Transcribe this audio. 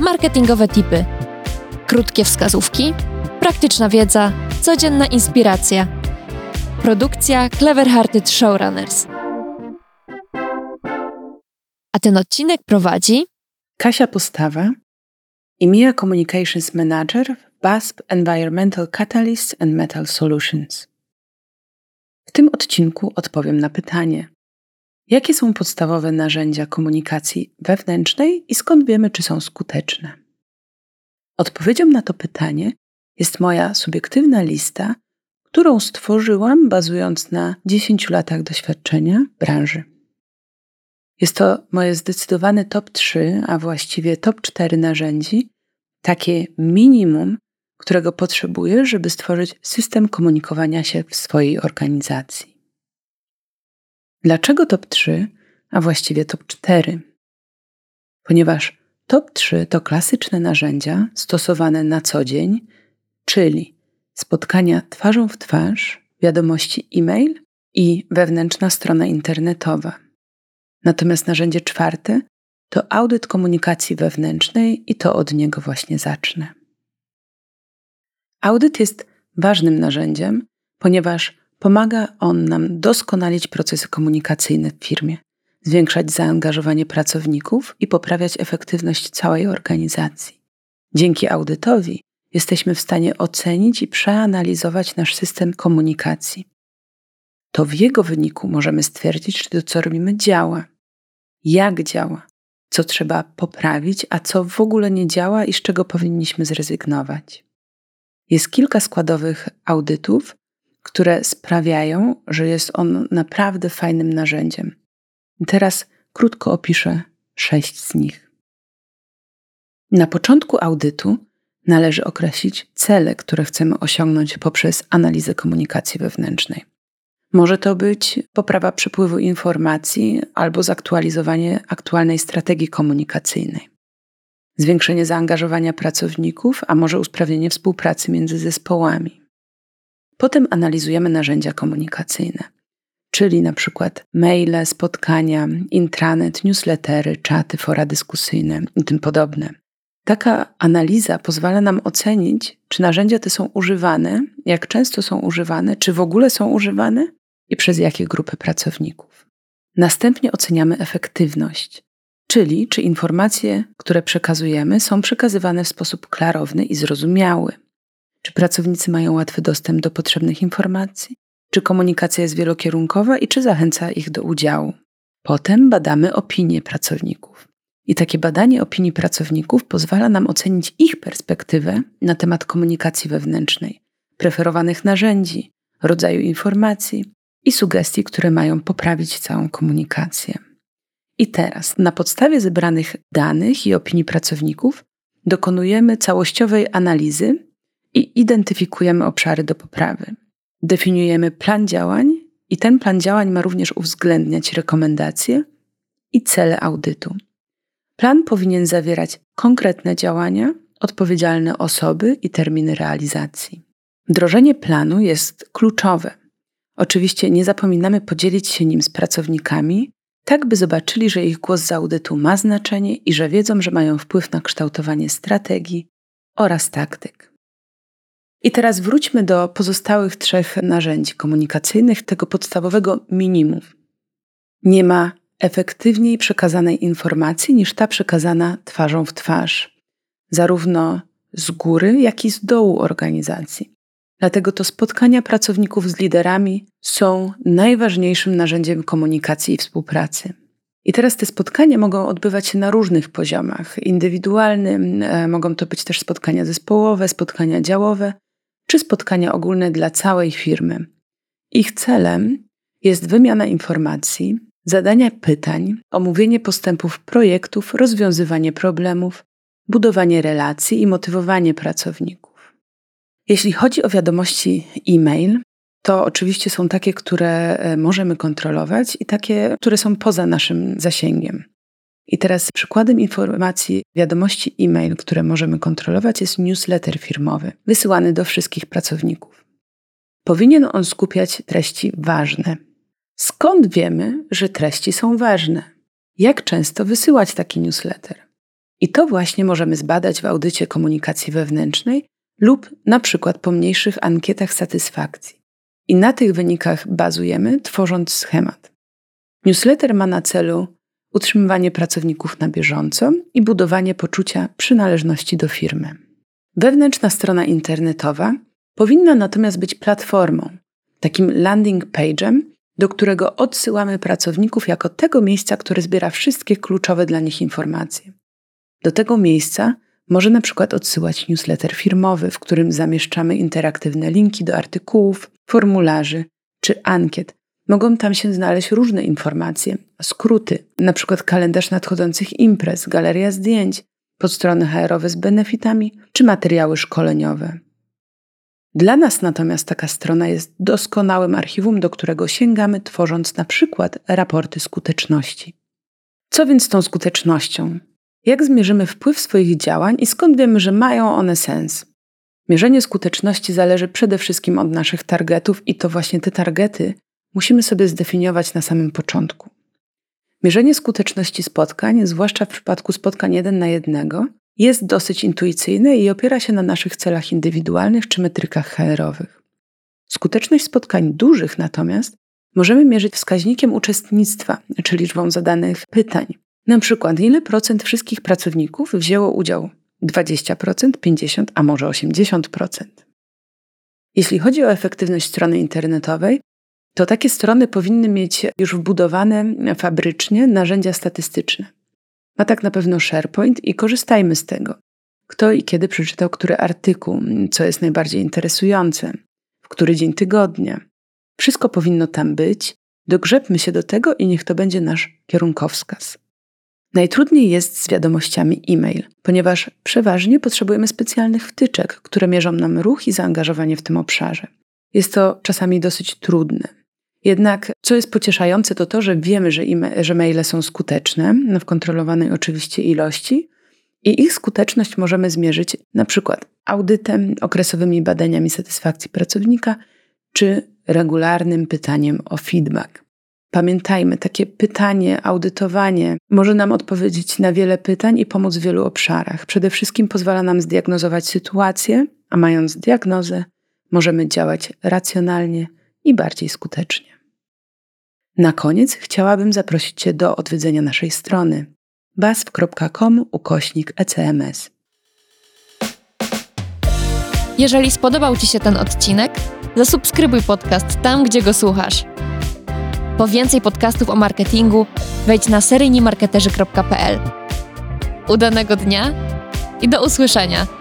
marketingowe tipy, krótkie wskazówki, praktyczna wiedza, codzienna inspiracja. Produkcja Clever Hearted Showrunners. A ten odcinek prowadzi Kasia Postawa i Mia Communications Manager w BASP Environmental Catalysts and Metal Solutions. W tym odcinku odpowiem na pytanie: jakie są podstawowe narzędzia komunikacji wewnętrznej i skąd wiemy, czy są skuteczne? Odpowiedzią na to pytanie jest moja subiektywna lista, którą stworzyłam bazując na 10 latach doświadczenia branży. Jest to moje zdecydowane top 3, a właściwie top 4 narzędzi, takie minimum, którego potrzebuję, żeby stworzyć system komunikowania się w swojej organizacji. Dlaczego top 3, a właściwie top 4? Ponieważ top 3 to klasyczne narzędzia stosowane na co dzień, czyli spotkania twarzą w twarz, wiadomości e-mail i wewnętrzna strona internetowa. Natomiast narzędzie czwarte to audyt komunikacji wewnętrznej i to od niego właśnie zacznę. Audyt jest ważnym narzędziem, ponieważ pomaga on nam doskonalić procesy komunikacyjne w firmie, zwiększać zaangażowanie pracowników i poprawiać efektywność całej organizacji. Dzięki audytowi jesteśmy w stanie ocenić i przeanalizować nasz system komunikacji. To w jego wyniku możemy stwierdzić, czy to, co robimy, działa, jak działa, co trzeba poprawić, a co w ogóle nie działa i z czego powinniśmy zrezygnować. Jest kilka składowych audytów, które sprawiają, że jest on naprawdę fajnym narzędziem. Teraz krótko opiszę sześć z nich. Na początku audytu należy określić cele, które chcemy osiągnąć poprzez analizę komunikacji wewnętrznej. Może to być poprawa przepływu informacji albo zaktualizowanie aktualnej strategii komunikacyjnej, zwiększenie zaangażowania pracowników, a może usprawnienie współpracy między zespołami. Potem analizujemy narzędzia komunikacyjne, czyli na przykład maile, spotkania, intranet, newslettery, czaty, fora dyskusyjne i tym podobne. Taka analiza pozwala nam ocenić, czy narzędzia te są używane, jak często są używane, czy w ogóle są używane i przez jakie grupy pracowników. Następnie oceniamy efektywność, czyli czy informacje, które przekazujemy, są przekazywane w sposób klarowny i zrozumiały. Czy pracownicy mają łatwy dostęp do potrzebnych informacji? Czy komunikacja jest wielokierunkowa i czy zachęca ich do udziału? Potem badamy opinie pracowników. I takie badanie opinii pracowników pozwala nam ocenić ich perspektywę na temat komunikacji wewnętrznej, preferowanych narzędzi, rodzaju informacji i sugestii, które mają poprawić całą komunikację. I teraz, na podstawie zebranych danych i opinii pracowników, dokonujemy całościowej analizy i identyfikujemy obszary do poprawy. Definiujemy plan działań, i ten plan działań ma również uwzględniać rekomendacje i cele audytu. Plan powinien zawierać konkretne działania, odpowiedzialne osoby i terminy realizacji. Wdrożenie planu jest kluczowe. Oczywiście nie zapominamy podzielić się nim z pracownikami, tak by zobaczyli, że ich głos z audytu ma znaczenie i że wiedzą, że mają wpływ na kształtowanie strategii oraz taktyk. I teraz wróćmy do pozostałych trzech narzędzi komunikacyjnych, tego podstawowego minimum. Nie ma efektywniej przekazanej informacji niż ta przekazana twarzą w twarz, zarówno z góry, jak i z dołu organizacji. Dlatego to spotkania pracowników z liderami są najważniejszym narzędziem komunikacji i współpracy. I teraz te spotkania mogą odbywać się na różnych poziomach indywidualnym, e, mogą to być też spotkania zespołowe, spotkania działowe, czy spotkania ogólne dla całej firmy. Ich celem jest wymiana informacji, zadania pytań, omówienie postępów projektów, rozwiązywanie problemów, budowanie relacji i motywowanie pracowników. Jeśli chodzi o wiadomości e-mail, to oczywiście są takie, które e, możemy kontrolować i takie, które są poza naszym zasięgiem. I teraz przykładem informacji wiadomości e-mail, które możemy kontrolować, jest newsletter firmowy, wysyłany do wszystkich pracowników. Powinien on skupiać treści ważne. Skąd wiemy, że treści są ważne? Jak często wysyłać taki newsletter? I to właśnie możemy zbadać w audycie komunikacji wewnętrznej lub na przykład po mniejszych ankietach satysfakcji. I na tych wynikach bazujemy, tworząc schemat. Newsletter ma na celu utrzymywanie pracowników na bieżąco i budowanie poczucia przynależności do firmy. Wewnętrzna strona internetowa powinna natomiast być platformą, takim landing page'em, do którego odsyłamy pracowników jako tego miejsca, które zbiera wszystkie kluczowe dla nich informacje. Do tego miejsca może na przykład odsyłać newsletter firmowy, w którym zamieszczamy interaktywne linki do artykułów, formularzy czy ankiet. Mogą tam się znaleźć różne informacje, skróty, przykład kalendarz nadchodzących imprez, galeria zdjęć, podstrony HR-owe z benefitami czy materiały szkoleniowe. Dla nas natomiast taka strona jest doskonałym archiwum, do którego sięgamy, tworząc na przykład raporty skuteczności. Co więc z tą skutecznością? Jak zmierzymy wpływ swoich działań i skąd wiemy, że mają one sens? Mierzenie skuteczności zależy przede wszystkim od naszych targetów, i to właśnie te targety musimy sobie zdefiniować na samym początku. Mierzenie skuteczności spotkań, zwłaszcza w przypadku spotkań jeden na jednego, jest dosyć intuicyjne i opiera się na naszych celach indywidualnych czy metrykach HR-owych. Skuteczność spotkań dużych natomiast możemy mierzyć wskaźnikiem uczestnictwa, czyli liczbą zadanych pytań. Na przykład, ile procent wszystkich pracowników wzięło udział? 20%, 50%, a może 80%. Jeśli chodzi o efektywność strony internetowej, to takie strony powinny mieć już wbudowane fabrycznie narzędzia statystyczne. Ma tak na pewno SharePoint i korzystajmy z tego. Kto i kiedy przeczytał który artykuł, co jest najbardziej interesujące, w który dzień tygodnia. Wszystko powinno tam być, dogrzebmy się do tego i niech to będzie nasz kierunkowskaz. Najtrudniej jest z wiadomościami e-mail, ponieważ przeważnie potrzebujemy specjalnych wtyczek, które mierzą nam ruch i zaangażowanie w tym obszarze. Jest to czasami dosyć trudne. Jednak co jest pocieszające, to to, że wiemy, że, e że maile są skuteczne w kontrolowanej oczywiście ilości i ich skuteczność możemy zmierzyć na przykład audytem, okresowymi badaniami satysfakcji pracownika czy regularnym pytaniem o feedback. Pamiętajmy, takie pytanie, audytowanie może nam odpowiedzieć na wiele pytań i pomóc w wielu obszarach. Przede wszystkim pozwala nam zdiagnozować sytuację, a mając diagnozę, możemy działać racjonalnie i bardziej skutecznie. Na koniec chciałabym zaprosić Cię do odwiedzenia naszej strony basf.com ukośnik ECMS. Jeżeli spodobał Ci się ten odcinek, zasubskrybuj podcast tam, gdzie go słuchasz. Po więcej podcastów o marketingu wejdź na seryjnimarketerzy.pl. Udanego dnia i do usłyszenia!